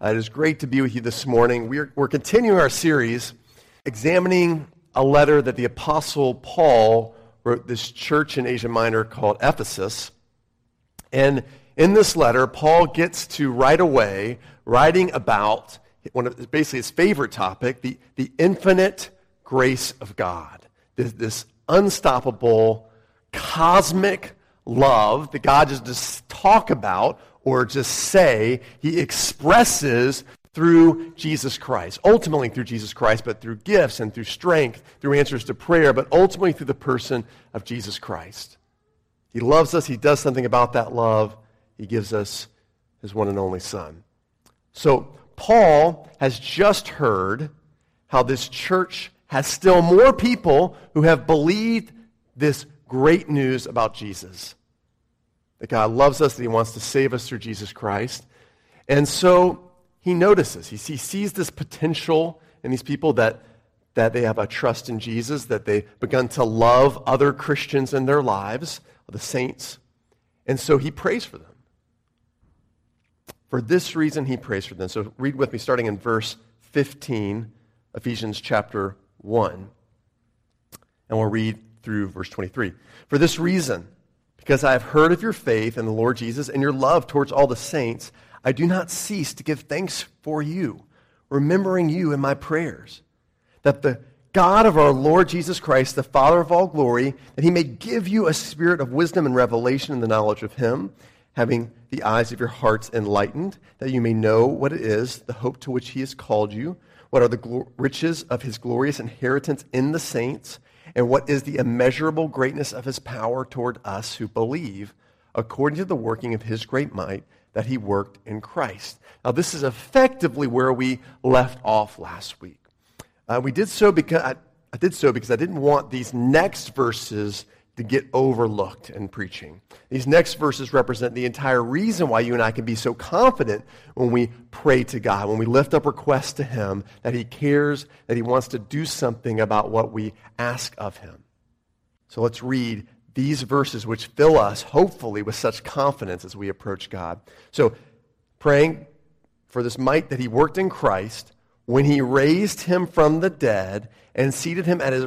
Uh, it is great to be with you this morning. We're, we're continuing our series examining a letter that the Apostle Paul wrote this church in Asia Minor called Ephesus. And in this letter, Paul gets to right away writing about one of basically his favorite topic, the, the infinite grace of God. This, this unstoppable, cosmic love that God doesn't just talk about or just say, he expresses through Jesus Christ. Ultimately through Jesus Christ, but through gifts and through strength, through answers to prayer, but ultimately through the person of Jesus Christ. He loves us. He does something about that love. He gives us his one and only Son. So, Paul has just heard how this church has still more people who have believed this great news about Jesus that God loves us, that He wants to save us through Jesus Christ. And so he notices, he, sees this potential in these people that, that they have a trust in Jesus, that they've begun to love other Christians in their lives, the saints. And so he prays for them. For this reason, he prays for them. So read with me, starting in verse 15, Ephesians chapter 1. And we'll read through verse 23. For this reason, because I have heard of your faith in the Lord Jesus and your love towards all the saints, I do not cease to give thanks for you, remembering you in my prayers, that the God of our Lord Jesus Christ, the Father of all glory, that he may give you a spirit of wisdom and revelation in the knowledge of him, having the eyes of your hearts enlightened, that you may know what it is, the hope to which he has called you, what are the riches of his glorious inheritance in the saints and what is the immeasurable greatness of his power toward us who believe, according to the working of his great might that he worked in Christ. Now, this is effectively where we left off last week. Uh, we did so because I, I did so because I didn't want these next verses to get overlooked in preaching. These next verses represent the entire reason why you and I can be so confident when we pray to God, when we lift up requests to Him, that He cares, that He wants to do something about what we ask of Him. So let's read these verses, which fill us, hopefully, with such confidence as we approach God. So, praying for this might that He worked in Christ when He raised Him from the dead and seated Him at His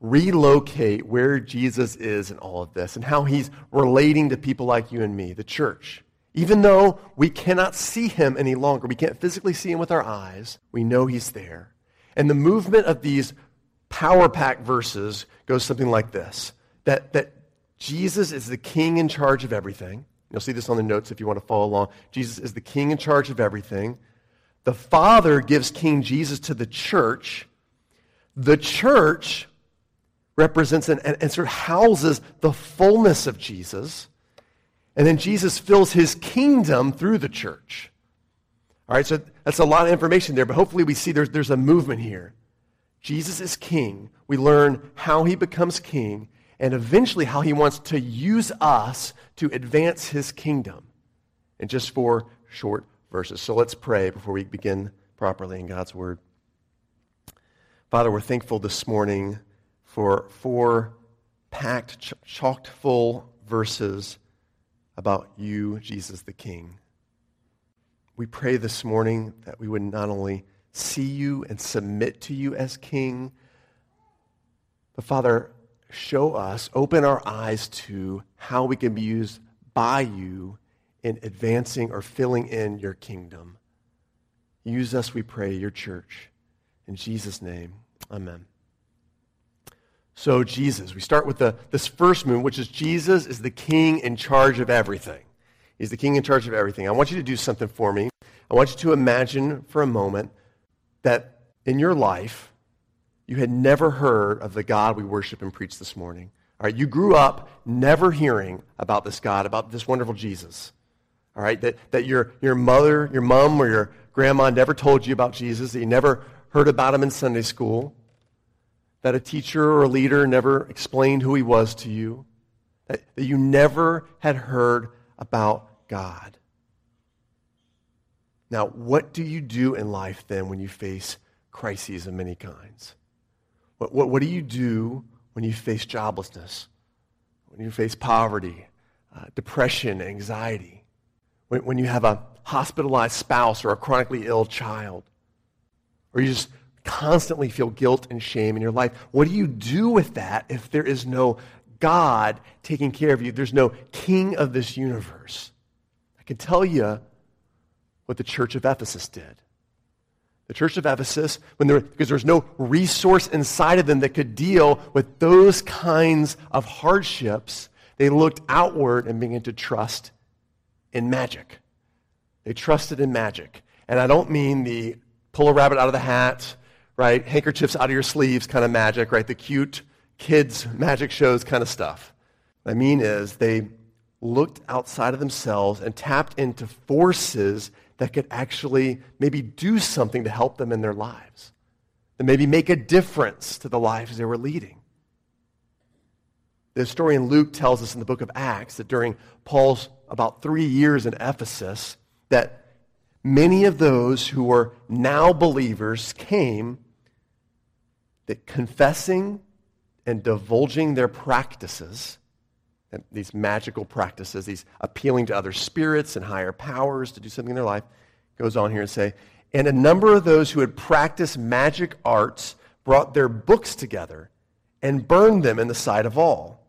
relocate where Jesus is in all of this and how he's relating to people like you and me, the church. Even though we cannot see him any longer, we can't physically see him with our eyes, we know he's there. And the movement of these power pack verses goes something like this that, that Jesus is the king in charge of everything. You'll see this on the notes if you want to follow along. Jesus is the king in charge of everything. The Father gives King Jesus to the church. The church represents and, and, and sort of houses the fullness of Jesus. And then Jesus fills his kingdom through the church. All right, so that's a lot of information there, but hopefully we see there's, there's a movement here. Jesus is king. We learn how he becomes king and eventually how he wants to use us to advance his kingdom. And just four short verses. So let's pray before we begin properly in God's word. Father, we're thankful this morning for four packed, ch- chocked full verses about you, Jesus the King. We pray this morning that we would not only see you and submit to you as King, but Father, show us, open our eyes to how we can be used by you in advancing or filling in your kingdom. Use us, we pray, your church. In Jesus' name, amen. So, Jesus, we start with the, this first movement, which is Jesus is the king in charge of everything. He's the king in charge of everything. I want you to do something for me. I want you to imagine for a moment that in your life, you had never heard of the God we worship and preach this morning. All right, you grew up never hearing about this God, about this wonderful Jesus. all right, that, that your, your mother, your mom, or your grandma never told you about Jesus, that you never heard about him in Sunday school, that a teacher or a leader never explained who he was to you, that, that you never had heard about God. Now, what do you do in life then when you face crises of many kinds? What, what, what do you do when you face joblessness, when you face poverty, uh, depression, anxiety, when, when you have a hospitalized spouse or a chronically ill child, or you just constantly feel guilt and shame in your life? What do you do with that if there is no God taking care of you? There's no king of this universe. I can tell you what the church of Ephesus did. The church of Ephesus, when there, because there was no resource inside of them that could deal with those kinds of hardships, they looked outward and began to trust in magic. They trusted in magic. And I don't mean the pull a rabbit out of the hat, right? Handkerchiefs out of your sleeves kind of magic, right? The cute kids' magic shows kind of stuff. What I mean is they looked outside of themselves and tapped into forces that could actually maybe do something to help them in their lives, that maybe make a difference to the lives they were leading. The historian Luke tells us in the book of Acts that during Paul's about three years in Ephesus, that many of those who were now believers came that confessing and divulging their practices these magical practices, these appealing to other spirits and higher powers to do something in their life, goes on here and say, and a number of those who had practiced magic arts brought their books together and burned them in the sight of all.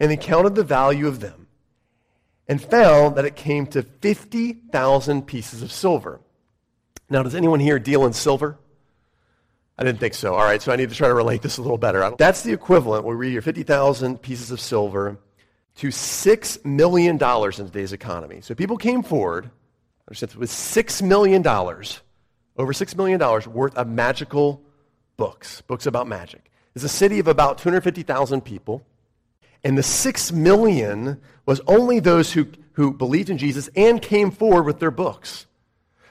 And they counted the value of them and found that it came to 50,000 pieces of silver. Now, does anyone here deal in silver? I didn't think so. All right, so I need to try to relate this a little better. That's the equivalent. We read your 50,000 pieces of silver to $6 million in today's economy. So people came forward, with $6 million, over $6 million worth of magical books, books about magic. It's a city of about 250,000 people. And the six million was only those who, who believed in Jesus and came forward with their books.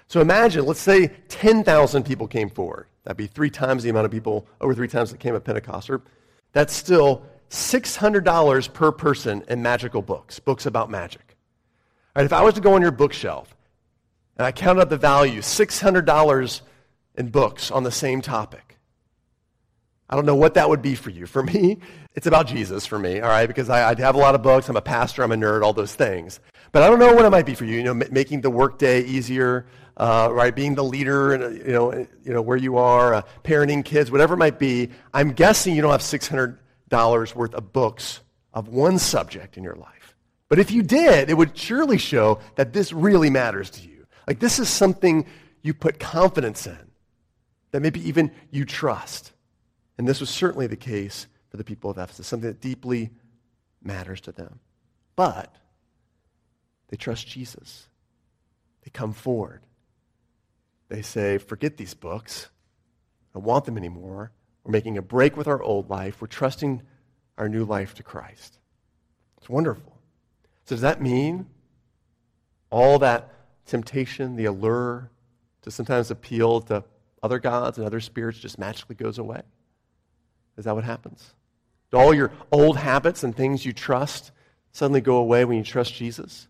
So imagine, let's say 10,000 people came forward. That'd be three times the amount of people, over three times that came at Pentecost. Or That's still $600 per person in magical books, books about magic. All right, if I was to go on your bookshelf and I counted up the value, $600 in books on the same topic, I don't know what that would be for you. For me, it's about Jesus for me, all right, because I, I have a lot of books. I'm a pastor, I'm a nerd, all those things. But I don't know what it might be for you, you know, m- making the workday easier, uh, right, being the leader, and you know, you know, where you are, uh, parenting kids, whatever it might be. I'm guessing you don't have 600 dollars worth of books of one subject in your life. But if you did, it would surely show that this really matters to you. Like this is something you put confidence in, that maybe even you trust. And this was certainly the case for the people of Ephesus, something that deeply matters to them. But they trust Jesus. They come forward. They say, forget these books. I don't want them anymore. We're making a break with our old life. We're trusting our new life to Christ. It's wonderful. So, does that mean all that temptation, the allure to sometimes appeal to other gods and other spirits just magically goes away? Is that what happens? Do all your old habits and things you trust suddenly go away when you trust Jesus?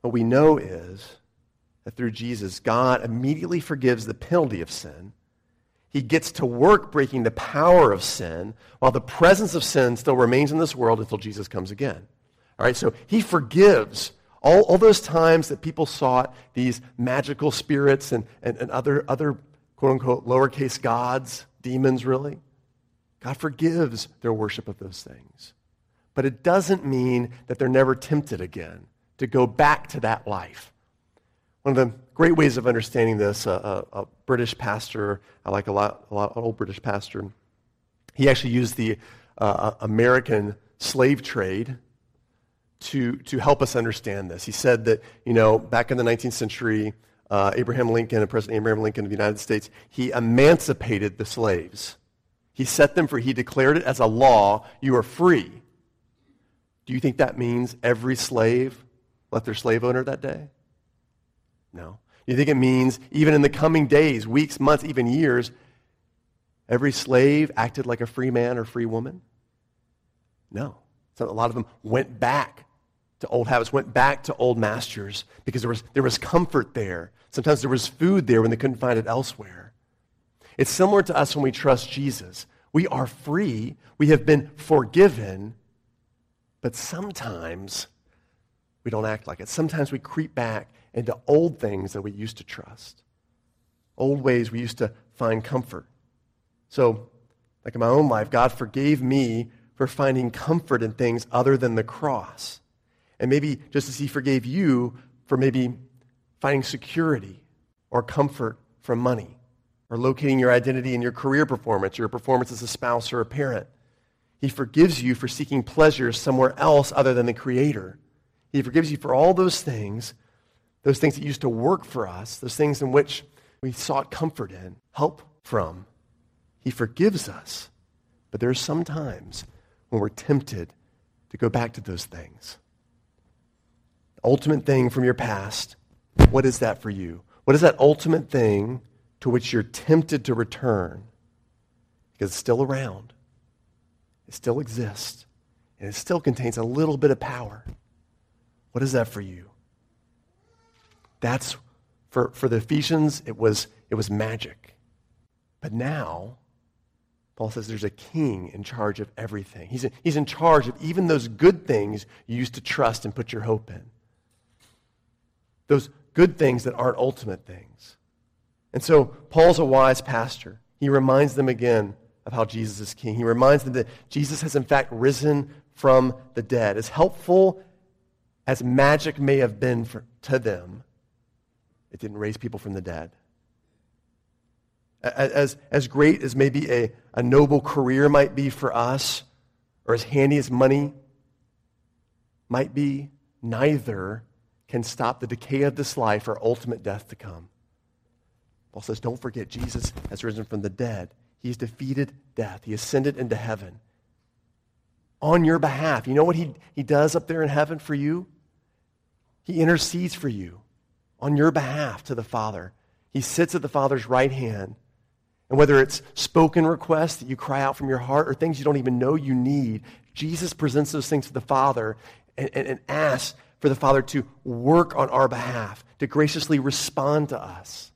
What we know is that through Jesus, God immediately forgives the penalty of sin he gets to work breaking the power of sin while the presence of sin still remains in this world until Jesus comes again. All right, so he forgives all, all those times that people sought these magical spirits and, and, and other, other quote unquote lowercase gods, demons really. God forgives their worship of those things. But it doesn't mean that they're never tempted again to go back to that life. One of the great ways of understanding this, a, a, a British pastor, I like a lot, a lot, an old British pastor, he actually used the uh, American slave trade to, to help us understand this. He said that, you know, back in the 19th century, uh, Abraham Lincoln, President Abraham Lincoln of the United States, he emancipated the slaves. He set them free. He declared it as a law. You are free. Do you think that means every slave left their slave owner that day? No. You think it means even in the coming days, weeks, months, even years, every slave acted like a free man or free woman? No. So a lot of them went back to old habits, went back to old masters because there was, there was comfort there. Sometimes there was food there when they couldn't find it elsewhere. It's similar to us when we trust Jesus. We are free, we have been forgiven, but sometimes we don't act like it. Sometimes we creep back into old things that we used to trust, old ways we used to find comfort. So, like in my own life, God forgave me for finding comfort in things other than the cross. And maybe just as He forgave you for maybe finding security or comfort from money or locating your identity in your career performance, your performance as a spouse or a parent. He forgives you for seeking pleasure somewhere else other than the Creator. He forgives you for all those things, those things that used to work for us, those things in which we sought comfort in, help from. He forgives us. But there are some times when we're tempted to go back to those things. The ultimate thing from your past, what is that for you? What is that ultimate thing to which you're tempted to return? Because it's still around, it still exists, and it still contains a little bit of power. What is that for you? That's for, for the Ephesians, it was, it was magic. But now, Paul says there's a king in charge of everything. He's in, he's in charge of even those good things you used to trust and put your hope in. Those good things that aren't ultimate things. And so Paul's a wise pastor. He reminds them again of how Jesus is king. He reminds them that Jesus has, in fact, risen from the dead. As helpful as magic may have been for, to them, it didn't raise people from the dead as, as great as maybe a, a noble career might be for us, or as handy as money might be, neither can stop the decay of this life or ultimate death to come. Paul says, don't forget, Jesus has risen from the dead. He's defeated death. He ascended into heaven on your behalf. You know what he, he does up there in heaven for you? He intercedes for you on your behalf to the Father. He sits at the Father's right hand and whether it's spoken requests that you cry out from your heart or things you don't even know you need, Jesus presents those things to the Father and, and, and asks for the Father to work on our behalf, to graciously respond to us.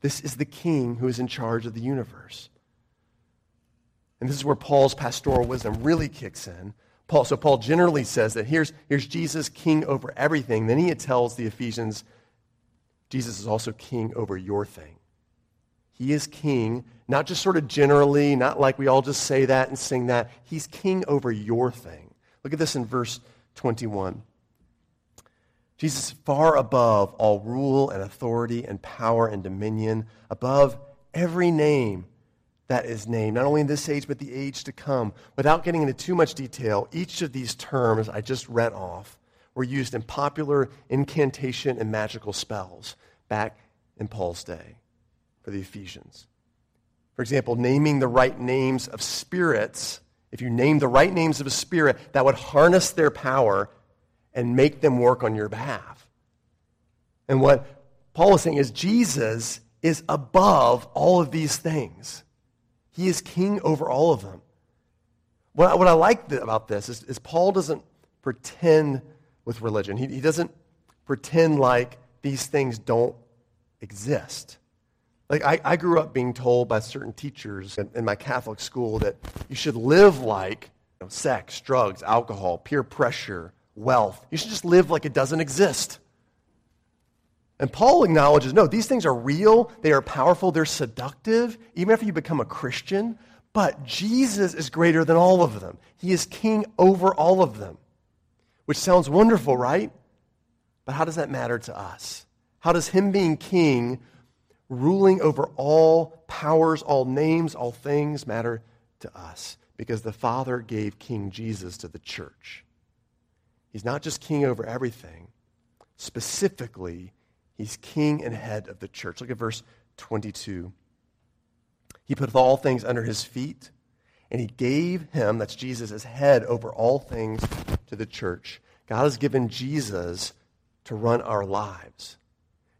This is the King who is in charge of the universe. And this is where Paul's pastoral wisdom really kicks in. Paul, so Paul generally says that here's, here's Jesus king over everything. Then he tells the Ephesians, Jesus is also king over your thing. He is king, not just sort of generally, not like we all just say that and sing that. He's king over your thing. Look at this in verse 21. Jesus is far above all rule and authority and power and dominion, above every name that is named, not only in this age, but the age to come. Without getting into too much detail, each of these terms I just read off were used in popular incantation and magical spells back in Paul's day for the Ephesians. For example, naming the right names of spirits. If you name the right names of a spirit, that would harness their power and make them work on your behalf. And what Paul is saying is Jesus is above all of these things. He is king over all of them. What I, what I like about this is, is, Paul doesn't pretend with religion. He, he doesn't pretend like these things don't exist. Like, I, I grew up being told by certain teachers in, in my Catholic school that you should live like you know, sex, drugs, alcohol, peer pressure, wealth. You should just live like it doesn't exist. And Paul acknowledges no, these things are real, they are powerful, they're seductive, even after you become a Christian. But Jesus is greater than all of them. He is king over all of them, which sounds wonderful, right? But how does that matter to us? How does him being king ruling over all powers, all names, all things matter to us because the Father gave King Jesus to the church. He's not just king over everything, specifically, he's king and head of the church. Look at verse 22. He put all things under his feet, and he gave him, that's Jesus, as head over all things to the church. God has given Jesus to run our lives.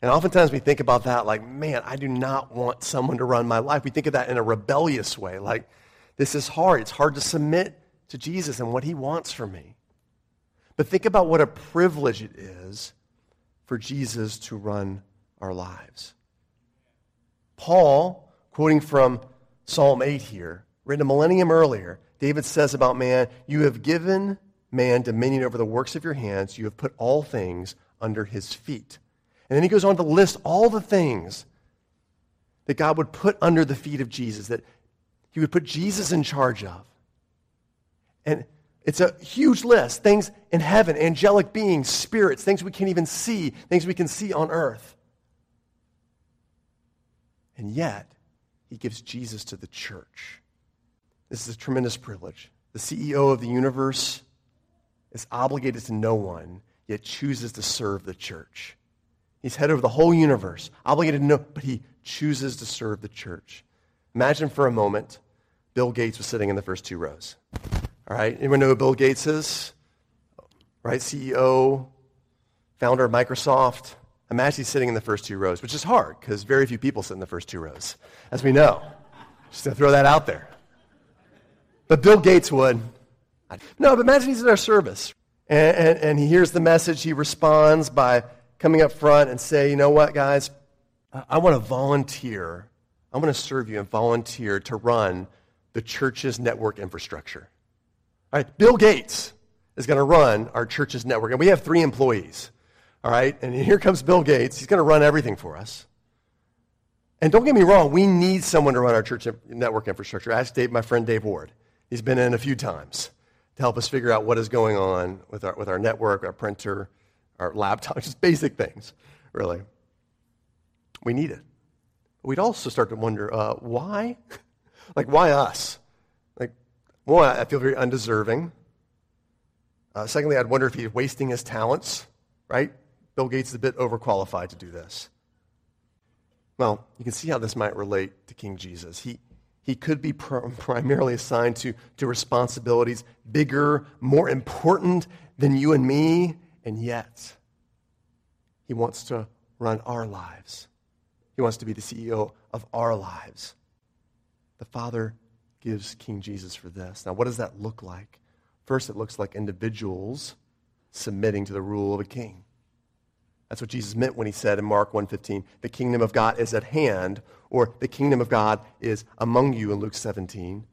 And oftentimes we think about that like, man, I do not want someone to run my life. We think of that in a rebellious way, like, this is hard. It's hard to submit to Jesus and what he wants from me. But think about what a privilege it is for Jesus to run our lives. Paul, quoting from Psalm 8 here, written a millennium earlier, David says about man, You have given man dominion over the works of your hands, you have put all things under his feet. And then he goes on to list all the things that God would put under the feet of Jesus, that he would put Jesus in charge of. And it's a huge list things in heaven, angelic beings, spirits, things we can't even see, things we can see on earth. And yet, he gives Jesus to the church. This is a tremendous privilege. The CEO of the universe is obligated to no one, yet chooses to serve the church. He's head over the whole universe, obligated to no, but he chooses to serve the church. Imagine for a moment Bill Gates was sitting in the first two rows. All right, anyone know who Bill Gates is? Right, CEO, founder of Microsoft. Imagine he's sitting in the first two rows, which is hard because very few people sit in the first two rows, as we know. Just to throw that out there. But Bill Gates would. No, but imagine he's in our service and, and, and he hears the message. He responds by coming up front and say, you know what, guys? I want to volunteer. I want to serve you and volunteer to run the church's network infrastructure. All right, Bill Gates is going to run our church's network. And we have three employees. All right, and here comes Bill Gates. He's going to run everything for us. And don't get me wrong, we need someone to run our church network infrastructure. Ask Dave, my friend Dave Ward. He's been in a few times to help us figure out what is going on with our, with our network, our printer, our laptop, just basic things, really. We need it. We'd also start to wonder uh, why? like, why us? Like, one, I feel very undeserving. Uh, secondly, I'd wonder if he's wasting his talents, right? Bill Gates is a bit overqualified to do this. Well, you can see how this might relate to King Jesus. He, he could be pr- primarily assigned to, to responsibilities bigger, more important than you and me, and yet he wants to run our lives. He wants to be the CEO of our lives. The Father gives King Jesus for this. Now, what does that look like? First, it looks like individuals submitting to the rule of a king. That's what Jesus meant when he said in Mark 1:15, "The kingdom of God is at hand," or "The kingdom of God is among you" in Luke 17.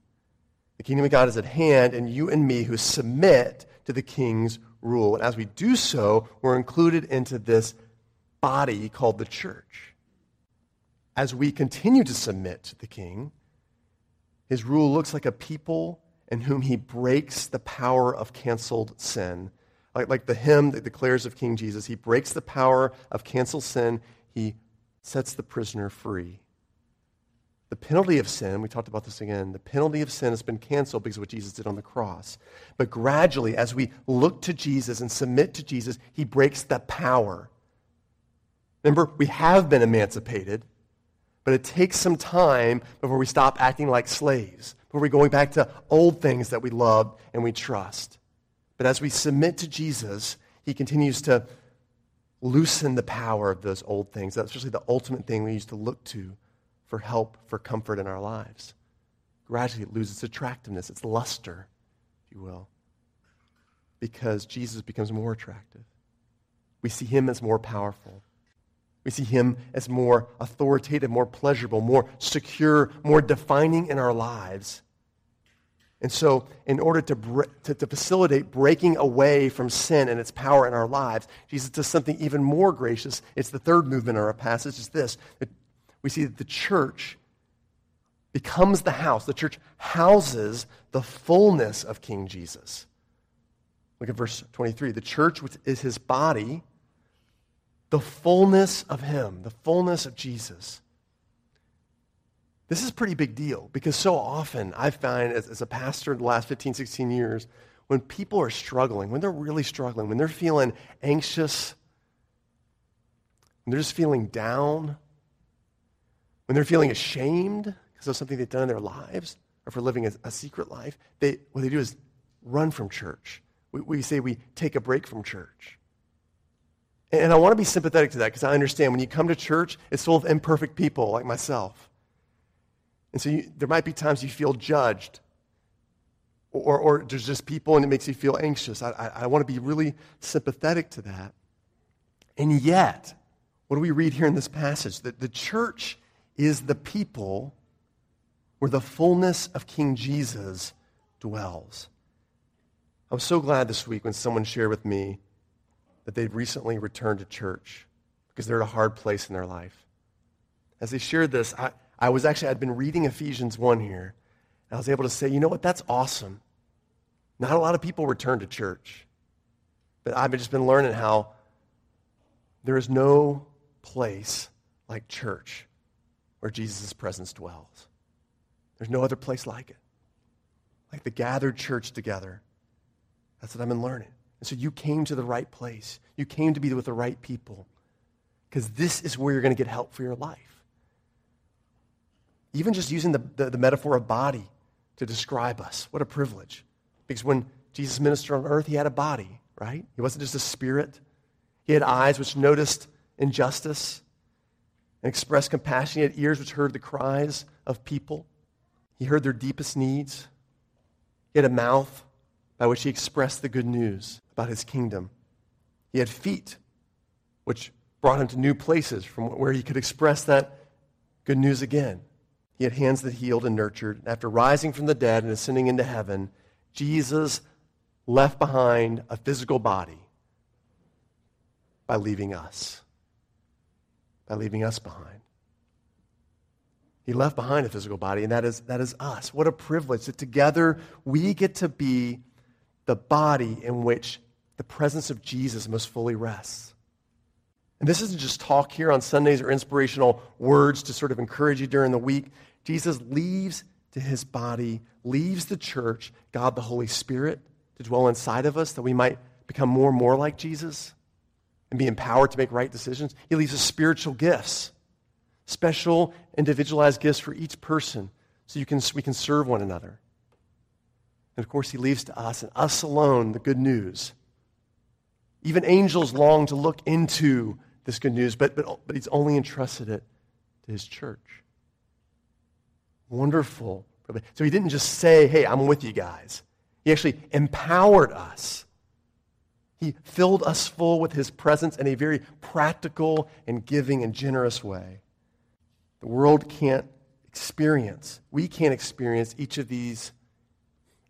The kingdom of God is at hand, and you and me who submit to the king's rule. And as we do so, we're included into this body called the church. As we continue to submit to the king, his rule looks like a people in whom he breaks the power of canceled sin like, like the hymn that declares of King Jesus, he breaks the power of canceled sin, he sets the prisoner free. The penalty of sin, we talked about this again, the penalty of sin has been canceled because of what Jesus did on the cross. But gradually, as we look to Jesus and submit to Jesus, he breaks the power. Remember, we have been emancipated, but it takes some time before we stop acting like slaves, before we're going back to old things that we love and we trust. But as we submit to Jesus, he continues to loosen the power of those old things. That's especially the ultimate thing we used to look to for help, for comfort in our lives. Gradually, it loses attractiveness, its luster, if you will, because Jesus becomes more attractive. We see him as more powerful. We see him as more authoritative, more pleasurable, more secure, more defining in our lives. And so, in order to, to, to, facilitate breaking away from sin and its power in our lives, Jesus does something even more gracious. It's the third movement in our passage. Is this: we see that the church becomes the house. The church houses the fullness of King Jesus. Look at verse 23. The church, is his body, the fullness of him, the fullness of Jesus. This is a pretty big deal because so often I find as, as, a pastor in the last 15, 16 years, when people are struggling, when they're really struggling, when they're feeling anxious, when they're just feeling down, when they're feeling ashamed because of something they've done in their lives or for living a, a secret life, they, what they do is run from church. We, we say we take a break from church. And I want to be sympathetic to that because I understand when you come to church, it's full of imperfect people like myself. And so you, there might be times you feel judged, or, or there's just people and it makes you feel anxious. I, I, I want to be really sympathetic to that. And yet, what do we read here in this passage? That the church is the people where the fullness of King Jesus dwells. I was so glad this week when someone shared with me that they'd recently returned to church because they're at a hard place in their life. As they shared this, I, I was actually, I'd been reading Ephesians 1 here, and I was able to say, you know what, that's awesome. Not a lot of people return to church. But I've just been learning how there is no place like church where Jesus' presence dwells. There's no other place like it. Like the gathered church together. That's what I've been learning. And so you came to the right place. You came to be with the right people. Because this is where you're going to get help for your life. Even just using the, the, the, metaphor of body to describe us. What a privilege. Because when Jesus ministered on earth, he had a body, right? He wasn't just a spirit. He had eyes which noticed injustice and expressed compassion. He had ears which heard the cries of people. He heard their deepest needs. He had a mouth by which he expressed the good news about his kingdom. He had feet which brought him to new places from where he could express that good news again. He had hands that healed and nurtured. After rising from the dead and ascending into heaven, Jesus left behind a physical body by leaving us, by leaving us behind. He left behind a physical body, and that is, that is us. What a privilege that together we get to be the body in which the presence of Jesus most fully rests. And this isn't just talk here on Sundays or inspirational words to sort of encourage you during the week. Jesus leaves to his body, leaves the church, God the Holy Spirit, to dwell inside of us that we might become more and more like Jesus and be empowered to make right decisions. He leaves us spiritual gifts, special, individualized gifts for each person so you can, we can serve one another. And of course, he leaves to us and us alone the good news. Even angels long to look into this good news, but, but, but he's only entrusted it to his church. Wonderful. So he didn't just say, hey, I'm with you guys. He actually empowered us. He filled us full with his presence in a very practical and giving and generous way. The world can't experience, we can't experience each of these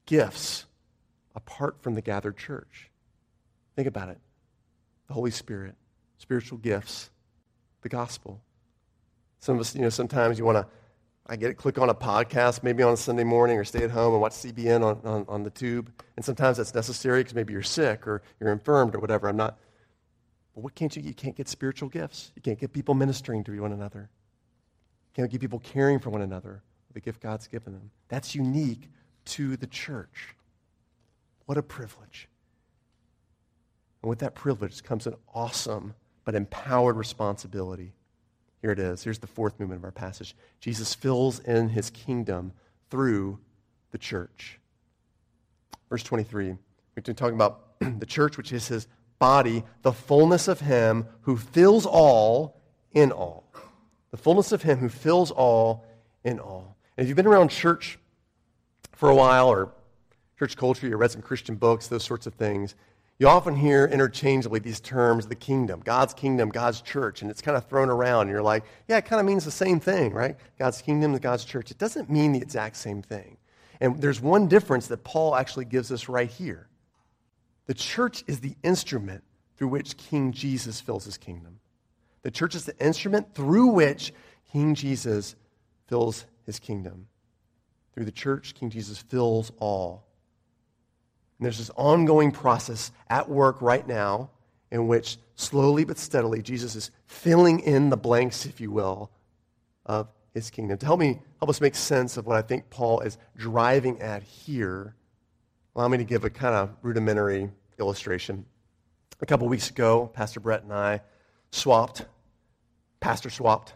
gifts apart from the gathered church. Think about it the Holy Spirit, spiritual gifts, the gospel. Some of us, you know, sometimes you want to I get it, click on a podcast, maybe on a Sunday morning, or stay at home and watch CBN on, on, on the tube. And sometimes that's necessary because maybe you're sick or you're infirmed or whatever. I'm not. But what can't you? You can't get spiritual gifts. You can't get people ministering to one another. You can't get people caring for one another. The gift God's given them. That's unique to the church. What a privilege. And with that privilege comes an awesome but empowered responsibility. Here it is. Here's the fourth movement of our passage. Jesus fills in his kingdom through the church. Verse 23. We've been talking about the church, which is his body, the fullness of him who fills all in all. The fullness of him who fills all in all. And if you've been around church for a while or church culture, you read some Christian books, those sorts of things, you often hear interchangeably these terms, the kingdom, God's kingdom, God's church, and it's kind of thrown around. And you're like, yeah, it kind of means the same thing, right? God's kingdom God's church. It doesn't mean the exact same thing. And there's one difference that Paul actually gives us right here. The church is the instrument through which King Jesus fills his kingdom. The church is the instrument through which King Jesus fills his kingdom. Through the church, King Jesus fills all. And there's this ongoing process at work right now in which slowly but steadily Jesus is filling in the blanks, if you will, of his kingdom. To help me help us make sense of what I think Paul is driving at here, allow me to give a kind of rudimentary illustration. A couple weeks ago, Pastor Brett and I swapped, pastor swapped.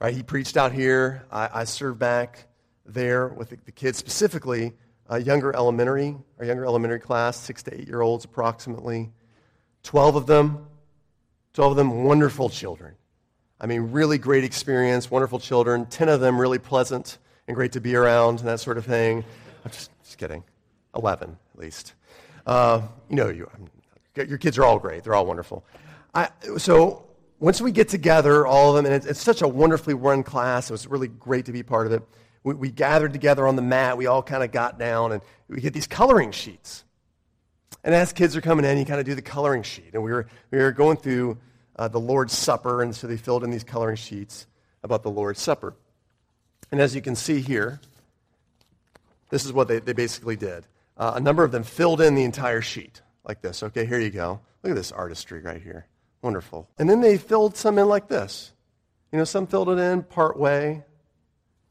Right? He preached out here. I, I served back there with the, the kids specifically a younger elementary, our younger elementary class, six to eight year olds approximately. Twelve of them 12 of them wonderful children. I mean, really great experience, wonderful children. 10 of them really pleasant and great to be around and that sort of thing. I'm just, just kidding. 11, at least. Uh, you know, you, your kids are all great. They're all wonderful. I, so once we get together, all of them, and it's, such a wonderfully run class. It was really great to be part of it. We, we gathered together on the mat. We all kind of got down, and we get these coloring sheets. And as kids are coming in, you kind of do the coloring sheet. And we were, we were going through uh, the Lord's Supper, and so they filled in these coloring sheets about the Lord's Supper. And as you can see here, this is what they, they basically did. Uh, a number of them filled in the entire sheet like this. Okay, here you go. Look at this artistry right here. Wonderful. And then they filled some in like this. You know, some filled it in part way.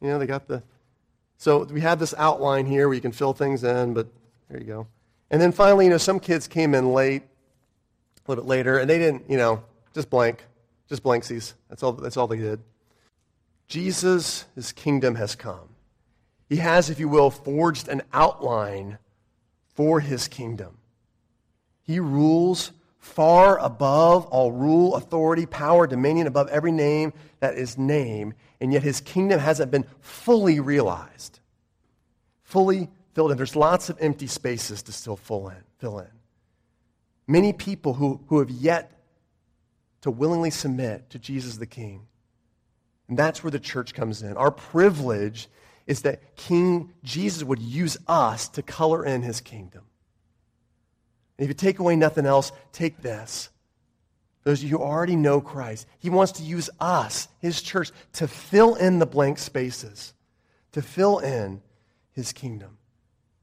You know, they got the. So we have this outline here where you can fill things in, but there you go. And then finally, you know, some kids came in late, a little bit later, and they didn't, you know, just blank, just blanksies. That's all, that's all they did. Jesus' his kingdom has come. He has, if you will, forged an outline for his kingdom. He rules far above all rule, authority, power, dominion, above every name that is named, and yet his kingdom hasn't been fully realized, fully filled in. There's lots of empty spaces to still fill in. Fill in. Many people who, who have yet to willingly submit to Jesus the King. And that's where the church comes in. Our privilege is that King Jesus would use us to color in his kingdom. And if you take away nothing else, take this. Those of you who already know Christ, he wants to use us, his church, to fill in the blank spaces, to fill in his kingdom.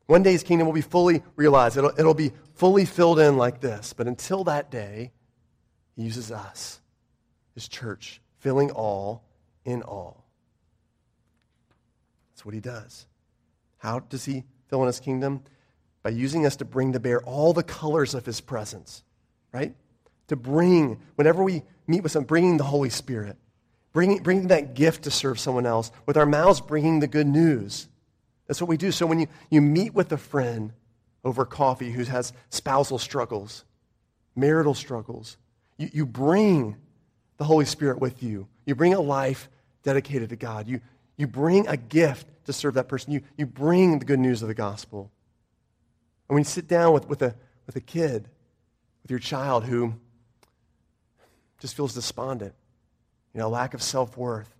One day his kingdom will be fully realized. It'll, it'll be fully filled in like this. But until that day, he uses us, his church, filling all in all. That's what he does. How does he fill in his kingdom? By using us to bring to bear all the colors of his presence, right? To bring, whenever we meet with someone, bringing the Holy Spirit, bringing, bringing that gift to serve someone else, with our mouths bringing the good news. That's what we do. So when you, you meet with a friend over coffee who has spousal struggles, marital struggles, you, you bring the Holy Spirit with you. You bring a life dedicated to God. You, you bring a gift to serve that person. You, you bring the good news of the gospel. And when you sit down with, with, a, with a kid, with your child who just feels despondent, you know, lack of self worth,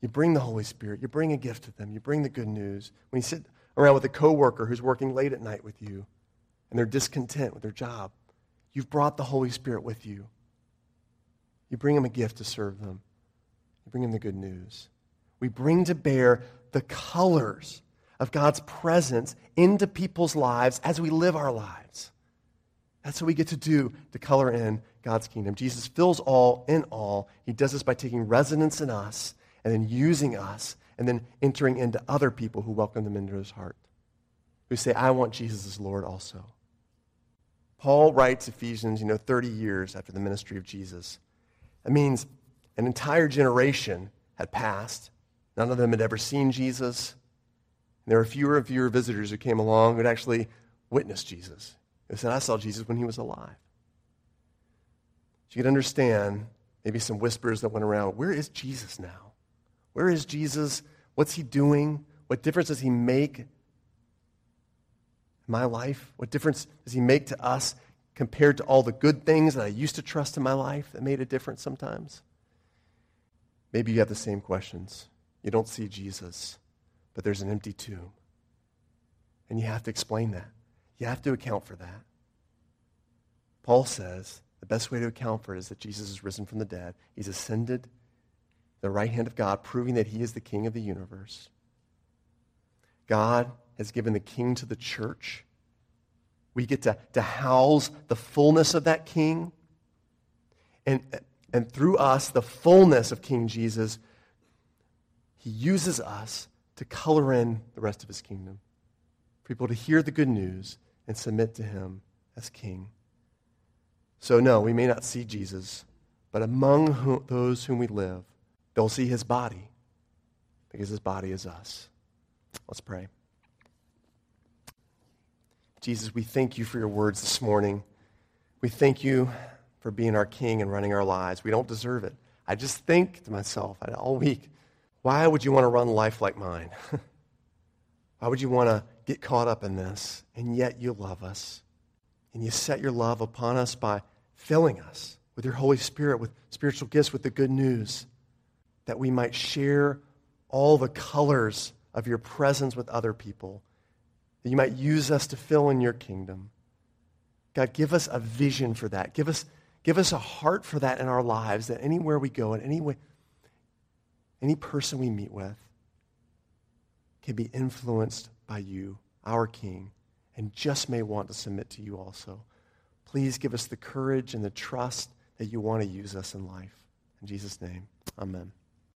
you bring the Holy Spirit. You bring a gift to them. You bring the good news. When you sit around with a coworker who's working late at night with you and they're discontent with their job, you've brought the Holy Spirit with you. You bring them a gift to serve them. You bring them the good news. We bring to bear the colors of God's presence into people's lives as we live our lives. That's what we get to do to color in God's kingdom. Jesus fills all in all. He does this by taking residence in us and then using us and then entering into other people who welcome them into his heart, who say, I want Jesus as Lord also. Paul writes Ephesians, you know, 30 years after the ministry of Jesus. That means an entire generation had passed. None of them had ever seen Jesus. There were fewer and fewer visitors who came along who'd actually witnessed Jesus. They said, I saw Jesus when he was alive. You could understand maybe some whispers that went around where is Jesus now? Where is Jesus? What's he doing? What difference does he make in my life? What difference does he make to us compared to all the good things that I used to trust in my life that made a difference sometimes? Maybe you have the same questions. You don't see Jesus but there's an empty tomb. And you have to explain that. You have to account for that. Paul says the best way to account for it is that Jesus is risen from the dead. He's ascended the right hand of God, proving that he is the king of the universe. God has given the king to the church. We get to, to house the fullness of that king. And, and through us, the fullness of King Jesus, he uses us to color in the rest of his kingdom, for people to hear the good news and submit to him as king. So, no, we may not see Jesus, but among whom, those whom we live, they'll see his body because his body is us. Let's pray. Jesus, we thank you for your words this morning. We thank you for being our king and running our lives. We don't deserve it. I just think to myself all week, why would you want to run life like mine? why would you want to get caught up in this? And yet you love us. And you set your love upon us by filling us with your Holy Spirit, with spiritual gifts, with the good news, that we might share all the colors of your presence with other people, that you might use us to fill in your kingdom. God, give us a vision for that. Give us, give us a heart for that in our lives, that anywhere we go, in any way, any person we meet with can be influenced by you, our King, and just may want to submit to you also. Please give us the courage and the trust that you want to use us in life. In Jesus' name, amen.